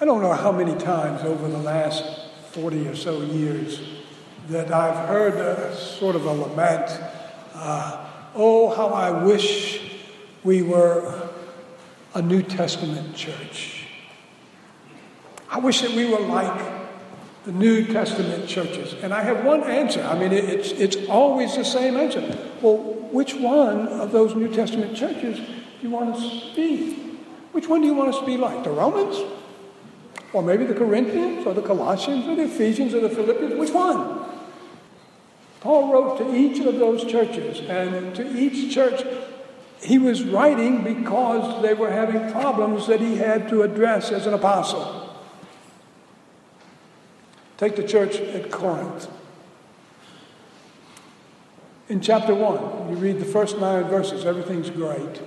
I don't know how many times over the last 40 or so years that I've heard a, sort of a lament. Uh, oh, how I wish we were a New Testament church. I wish that we were like the New Testament churches. And I have one answer. I mean, it's, it's always the same answer. Well, which one of those New Testament churches do you want us to be? Which one do you want us to be like? The Romans? Or maybe the Corinthians, or the Colossians, or the Ephesians, or the Philippians? Which one? Paul wrote to each of those churches, and to each church, he was writing because they were having problems that he had to address as an apostle. Take the church at Corinth. In chapter 1, you read the first nine verses, everything's great.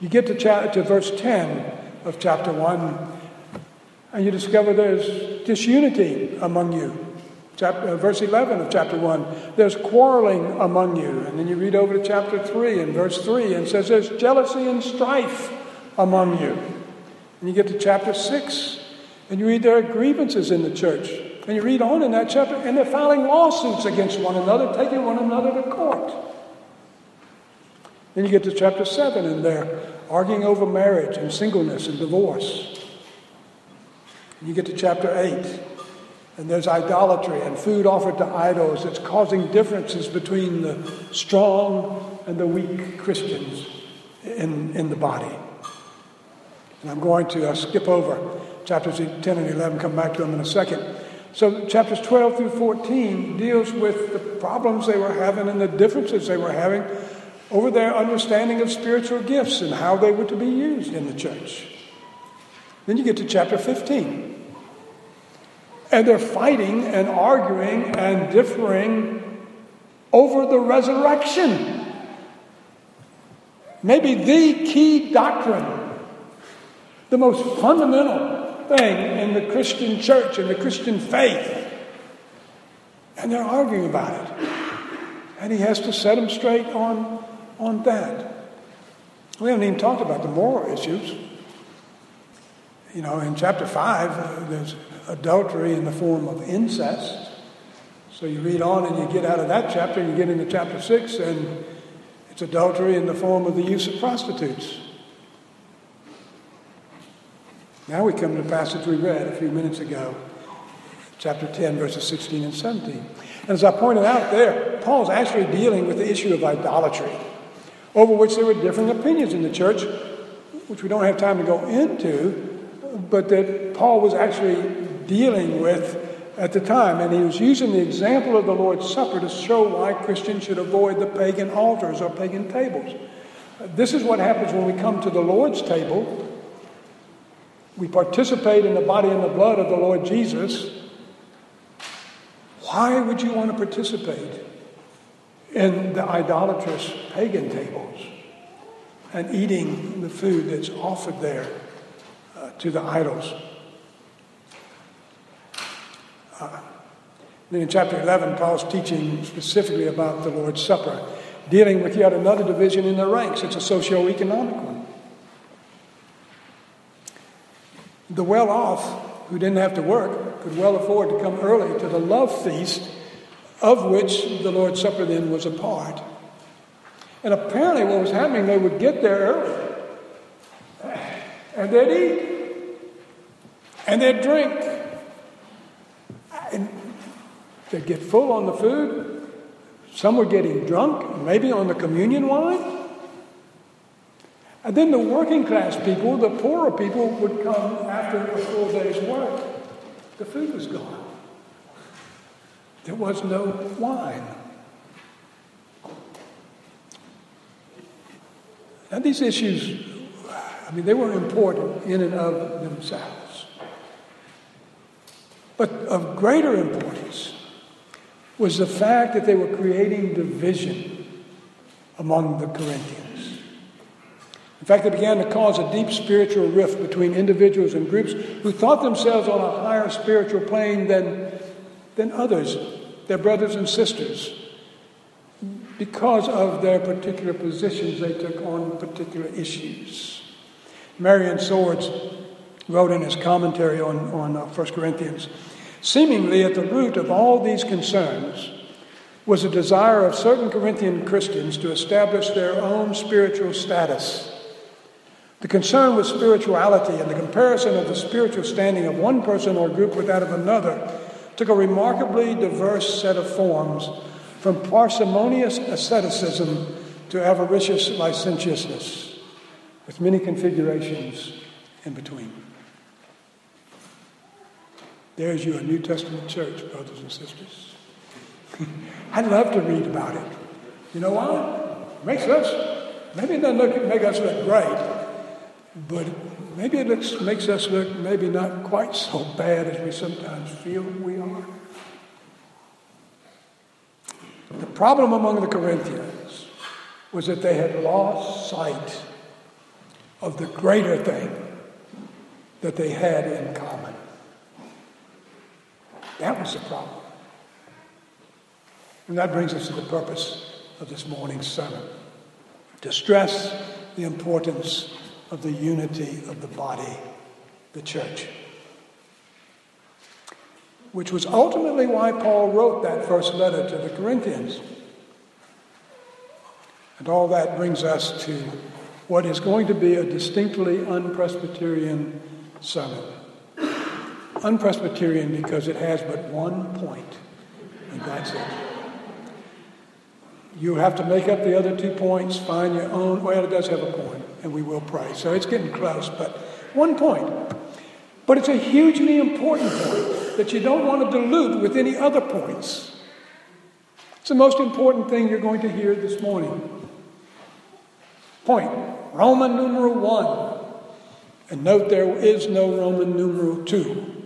You get to, chapter, to verse 10 of chapter 1, and you discover there's disunity among you. Chapter, uh, verse 11 of chapter 1, there's quarreling among you. And then you read over to chapter 3 and verse 3 and says there's jealousy and strife among you. And you get to chapter 6 and you read there are grievances in the church. And you read on in that chapter, and they're filing lawsuits against one another, taking one another to court. Then you get to chapter 7, and they're arguing over marriage and singleness and divorce. You get to chapter 8, and there's idolatry and food offered to idols that's causing differences between the strong and the weak Christians in, in the body. And I'm going to uh, skip over chapters 10 and 11, come back to them in a second. So, chapters 12 through 14 deals with the problems they were having and the differences they were having over their understanding of spiritual gifts and how they were to be used in the church. Then you get to chapter 15. And they're fighting and arguing and differing over the resurrection. Maybe the key doctrine, the most fundamental thing in the Christian church and the Christian faith. And they're arguing about it. And he has to set them straight on, on that. We haven't even talked about the moral issues. You know, in chapter 5, uh, there's adultery in the form of incest. So you read on and you get out of that chapter and you get into chapter 6, and it's adultery in the form of the use of prostitutes. Now we come to the passage we read a few minutes ago, chapter 10, verses 16 and 17. And as I pointed out there, Paul's actually dealing with the issue of idolatry, over which there were differing opinions in the church, which we don't have time to go into, but that Paul was actually dealing with at the time. And he was using the example of the Lord's Supper to show why Christians should avoid the pagan altars or pagan tables. This is what happens when we come to the Lord's table we participate in the body and the blood of the Lord Jesus, why would you want to participate in the idolatrous pagan tables and eating the food that's offered there to the idols? Uh, then in chapter 11, Paul's teaching specifically about the Lord's Supper, dealing with yet another division in their ranks. It's a socio-economic one. The well off, who didn't have to work, could well afford to come early to the love feast of which the Lord's Supper then was a part. And apparently, what was happening, they would get there early and they'd eat and they'd drink. And they'd get full on the food. Some were getting drunk, maybe on the communion wine. And then the working class people, the poorer people, would come after a full day's work. The food was gone. There was no wine. Now, these issues, I mean, they were important in and of themselves. But of greater importance was the fact that they were creating division among the Corinthians. In fact, it began to cause a deep spiritual rift between individuals and groups who thought themselves on a higher spiritual plane than, than others, their brothers and sisters, because of their particular positions they took on particular issues. Marion Soards wrote in his commentary on, on uh, 1 Corinthians. Seemingly at the root of all these concerns was a desire of certain Corinthian Christians to establish their own spiritual status. The concern with spirituality and the comparison of the spiritual standing of one person or group with that of another took a remarkably diverse set of forms from parsimonious asceticism to avaricious licentiousness, with many configurations in between. There's your New Testament church, brothers and sisters. I'd love to read about it. You know why? It makes us, maybe it doesn't make us look great, but maybe it looks, makes us look maybe not quite so bad as we sometimes feel we are. The problem among the Corinthians was that they had lost sight of the greater thing that they had in common. That was the problem. And that brings us to the purpose of this morning's sermon to stress the importance of the unity of the body, the church. Which was ultimately why Paul wrote that first letter to the Corinthians. And all that brings us to what is going to be a distinctly unpresbyterian sermon. Unpresbyterian because it has but one point, and that's it. You have to make up the other two points, find your own. Well, it does have a point, and we will pray. So it's getting close, but one point. But it's a hugely important point that you don't want to dilute with any other points. It's the most important thing you're going to hear this morning. Point Roman numeral one. And note there is no Roman numeral two.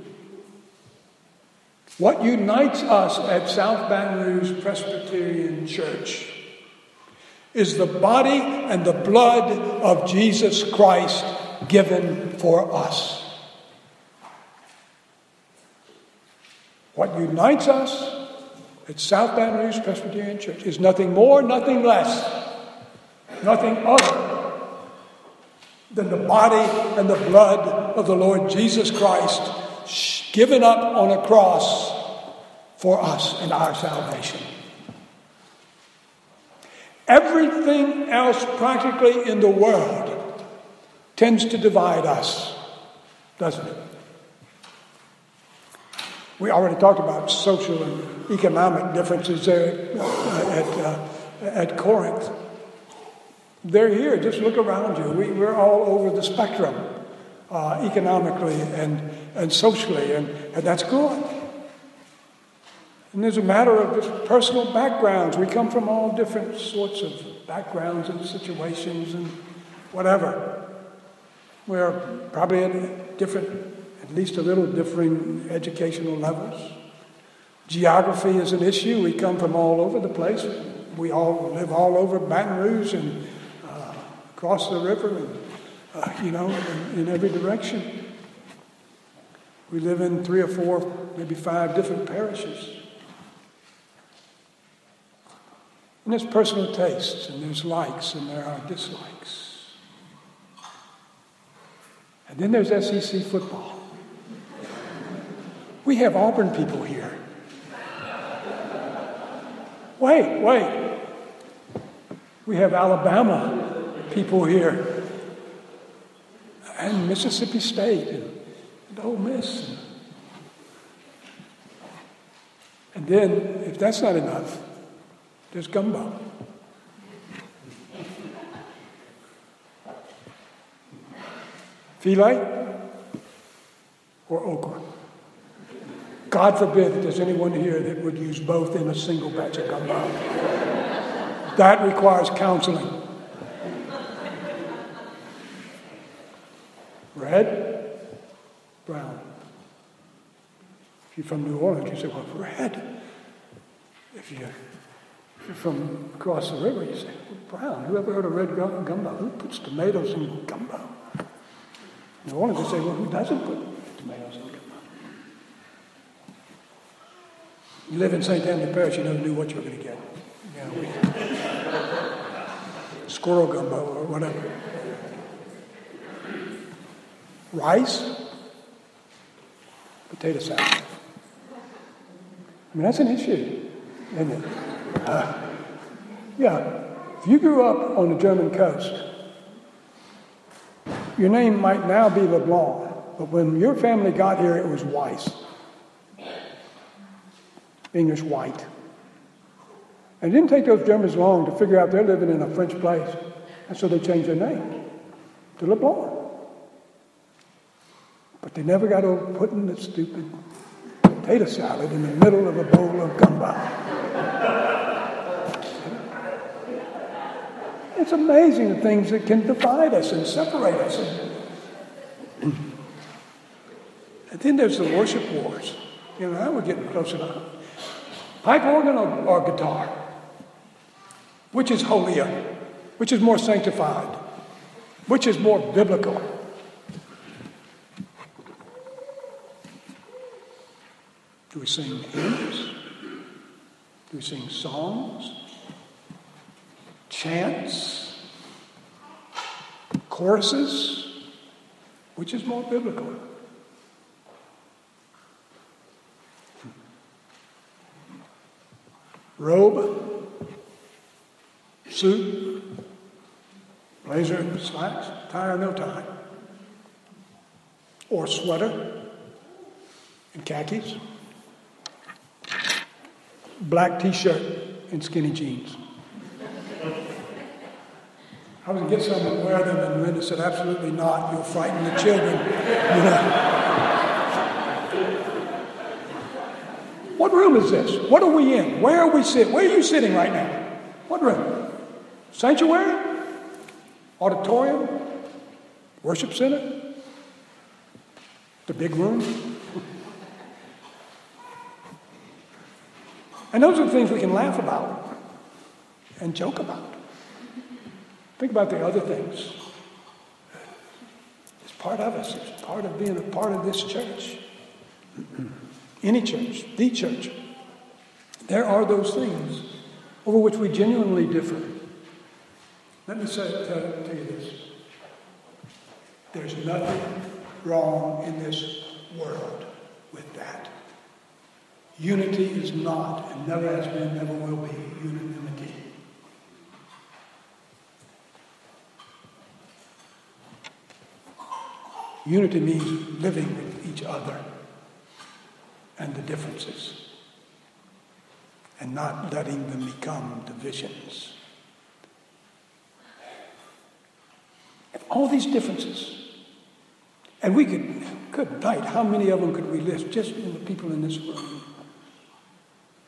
What unites us at South Baton Rouge Presbyterian Church is the body and the blood of Jesus Christ given for us. What unites us at South Baton Rouge Presbyterian Church is nothing more, nothing less, nothing other than the body and the blood of the Lord Jesus Christ given up on a cross for us and our salvation. Everything else practically in the world tends to divide us, doesn't it? We already talked about social and economic differences there at, uh, at Corinth. They're here. Just look around you. We, we're all over the spectrum uh, economically and, and socially, and, and that's good. And there's a matter of personal backgrounds. We come from all different sorts of backgrounds and situations and whatever. We're probably at different, at least a little differing educational levels. Geography is an issue. We come from all over the place. We all live all over Baton Rouge and uh, across the river and uh, you know, in, in every direction. We live in three or four, maybe five different parishes. And there's personal tastes, and there's likes, and there are dislikes. And then there's SEC football. We have Auburn people here. Wait, wait. We have Alabama people here and Mississippi State and, and Miss. And then, if that's not enough, there's gumbo. Filé or okra? God forbid there's anyone here that would use both in a single batch of gumbo. that requires counseling. Red, brown. If you're from New Orleans, you say, well, red. If you're, from across the river, you say, well, brown. Who ever heard of red gumbo? Who puts tomatoes in gumbo? New Orleans, they say, well, who doesn't put tomatoes in gumbo? You live in St. Anthony Parish, you never knew what you were going to get. You know, squirrel gumbo or whatever rice, potato salad. I mean, that's an issue, isn't it? Uh, yeah, if you grew up on the German coast, your name might now be LeBlanc, but when your family got here, it was Weiss. English white. And it didn't take those Germans long to figure out they're living in a French place. And so they changed their name to LeBlanc. But they never got over putting the stupid potato salad in the middle of a bowl of gumbo. It's amazing the things that can divide us and separate us. And then there's the worship wars. You know, now we're getting close enough. Pipe organ or, or guitar? Which is holier? Which is more sanctified? Which is more biblical? We sing hymns? We sing songs? chants, choruses, which is more biblical? Robe, suit, blazer, slacks, tie or no tie, or sweater and khakis, black t shirt and skinny jeans. I was going to get some and wear them, and Linda said, absolutely not. You'll frighten the children. You know. what room is this? What are we in? Where are we sitting? Where are you sitting right now? What room? Sanctuary? Auditorium? Worship center? The big room? And those are the things we can laugh about and joke about. Think about the other things. It's part of us, it's part of being a part of this church. Any church, the church. There are those things over which we genuinely differ. Let me say, tell, tell you this. There's nothing wrong in this world with that. Unity is not, and never has been, never will be, unanimity. Unity means living with each other and the differences and not letting them become divisions. All these differences. And we could, good night, how many of them could we list just in the people in this room?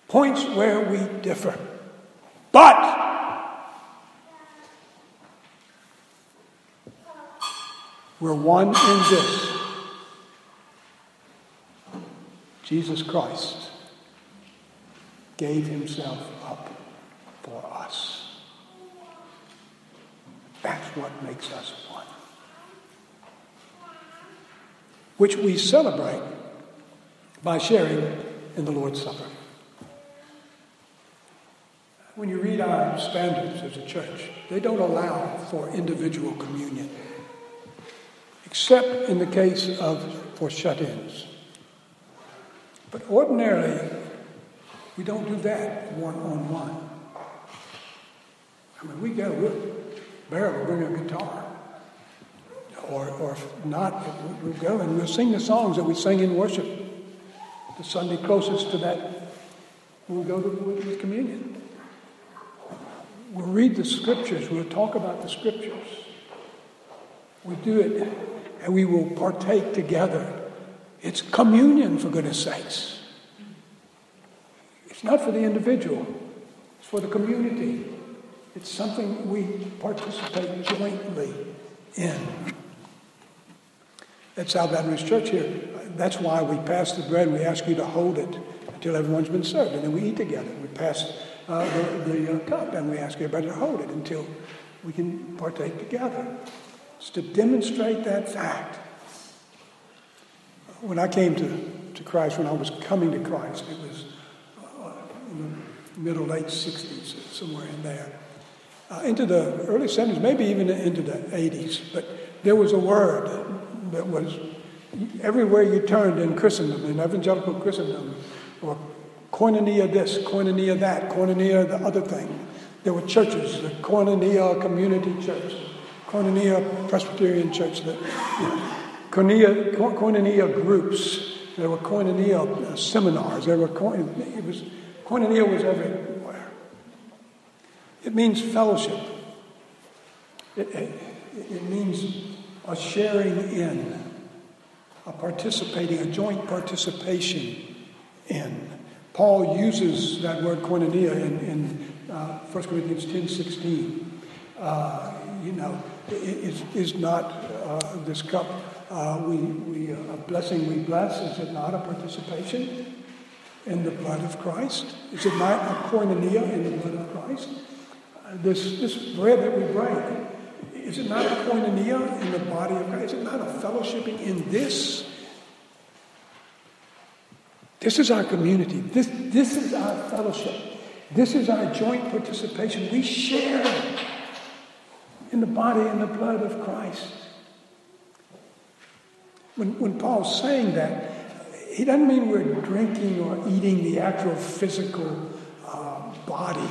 Points where we differ. But We're one in this. Jesus Christ gave himself up for us. That's what makes us one. Which we celebrate by sharing in the Lord's Supper. When you read our standards as a church, they don't allow for individual communion except in the case of for shut ins. But ordinarily, we don't do that one on one. I mean, we go, we'll, Barry will bring a guitar. Or, or if not, we'll go and we'll sing the songs that we sing in worship. The Sunday closest to that, we'll go to with communion. We'll read the scriptures, we'll talk about the scriptures. We do it and we will partake together. It's communion, for goodness sakes. It's not for the individual, it's for the community. It's something we participate jointly in. At South Baptist Church here, that's why we pass the bread we ask you to hold it until everyone's been served. And then we eat together. We pass uh, the, the uh, cup and we ask everybody to hold it until we can partake together. It's to demonstrate that fact. When I came to, to Christ, when I was coming to Christ, it was uh, in the middle, late 60s, somewhere in there. Uh, into the early 70s, maybe even into the 80s, but there was a word that was everywhere you turned in Christendom, in evangelical Christendom, or koinonia this, koinonia that, koinonia the other thing. There were churches, the koinonia community church, koinonia Presbyterian church, the you know, koinonia, koinonia groups. There were koinonia uh, seminars. There were it was koinonia was everywhere. It means fellowship. It, it, it means a sharing in, a participating, a joint participation in. Paul uses that word koinonia in, in uh, 1 Corinthians 10 16. Uh, you know, is, is not uh, this cup uh, we, we, uh, a blessing we bless, is it not a participation in the blood of Christ? Is it not a koinonia in the blood of Christ? Uh, this, this bread that we break, is it not a koinonia in the body of Christ? Is it not a fellowshipping in this? This is our community. This, this is our fellowship. This is our joint participation. We share in the body and the blood of Christ. When, when Paul's saying that, he doesn't mean we're drinking or eating the actual physical uh, body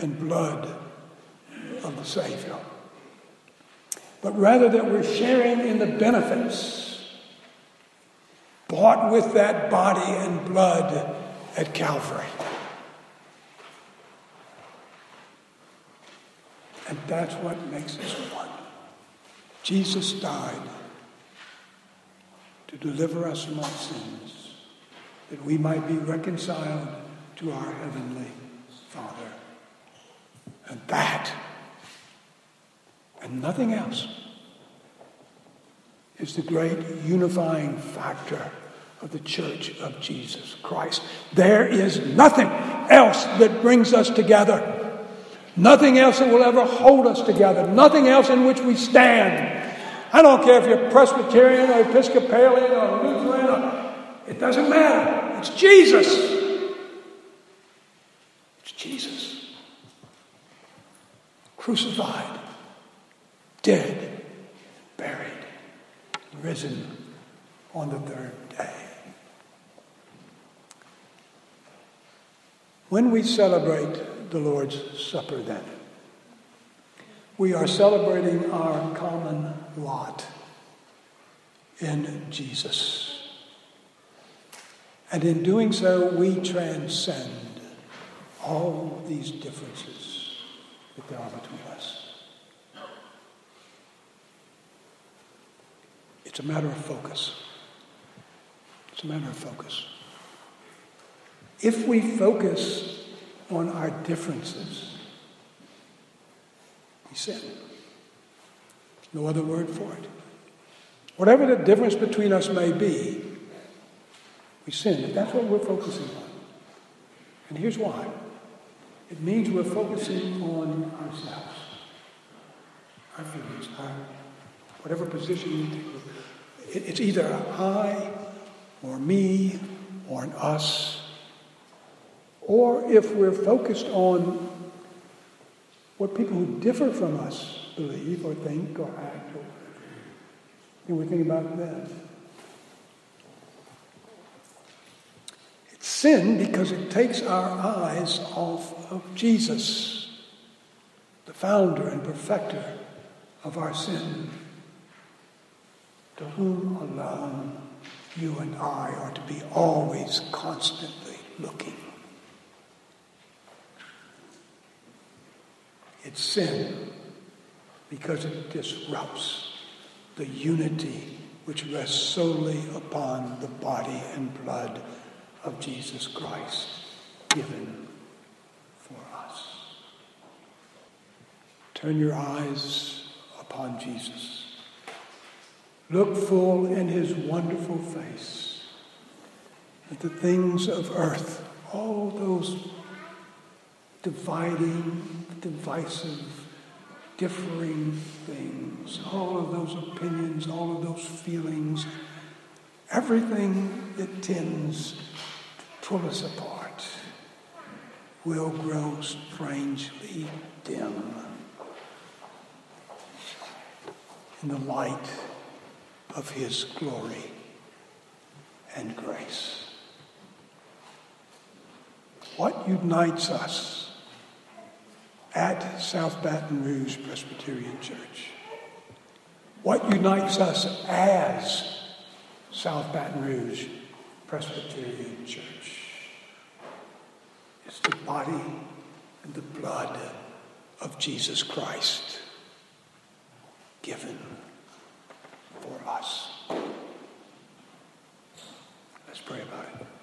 and blood of the Savior but rather that we're sharing in the benefits bought with that body and blood at Calvary. And that's what makes us one. Jesus died to deliver us from our sins, that we might be reconciled to our Heavenly Father. And that and nothing else is the great unifying factor of the church of Jesus Christ. There is nothing else that brings us together. Nothing else that will ever hold us together. Nothing else in which we stand. I don't care if you're Presbyterian or Episcopalian or Lutheran. Or, it doesn't matter. It's Jesus. It's Jesus. Crucified dead, buried, risen on the third When we celebrate the Lord's Supper, then, we are celebrating our common lot in Jesus. And in doing so, we transcend all these differences that there are between us. It's a matter of focus. It's a matter of focus. If we focus on our differences, we sin. No other word for it. Whatever the difference between us may be, we sin. If that's what we're focusing on. And here's why it means we're focusing on ourselves, our feelings, our whatever position you take. It's either I or me or an us. Or if we're focused on what people who differ from us believe or think or act, or, and we think about them. It's sin because it takes our eyes off of Jesus, the founder and perfecter of our sin to whom alone you and I are to be always constantly looking. It's sin because it disrupts the unity which rests solely upon the body and blood of Jesus Christ given for us. Turn your eyes upon Jesus. Look full in his wonderful face at the things of earth, all those dividing, divisive, differing things, all of those opinions, all of those feelings, everything that tends to pull us apart will grow strangely dim in the light of his glory and grace. What unites us at South Baton Rouge Presbyterian Church? What unites us as South Baton Rouge Presbyterian Church is the body and the blood of Jesus Christ given for us. Let's pray about it.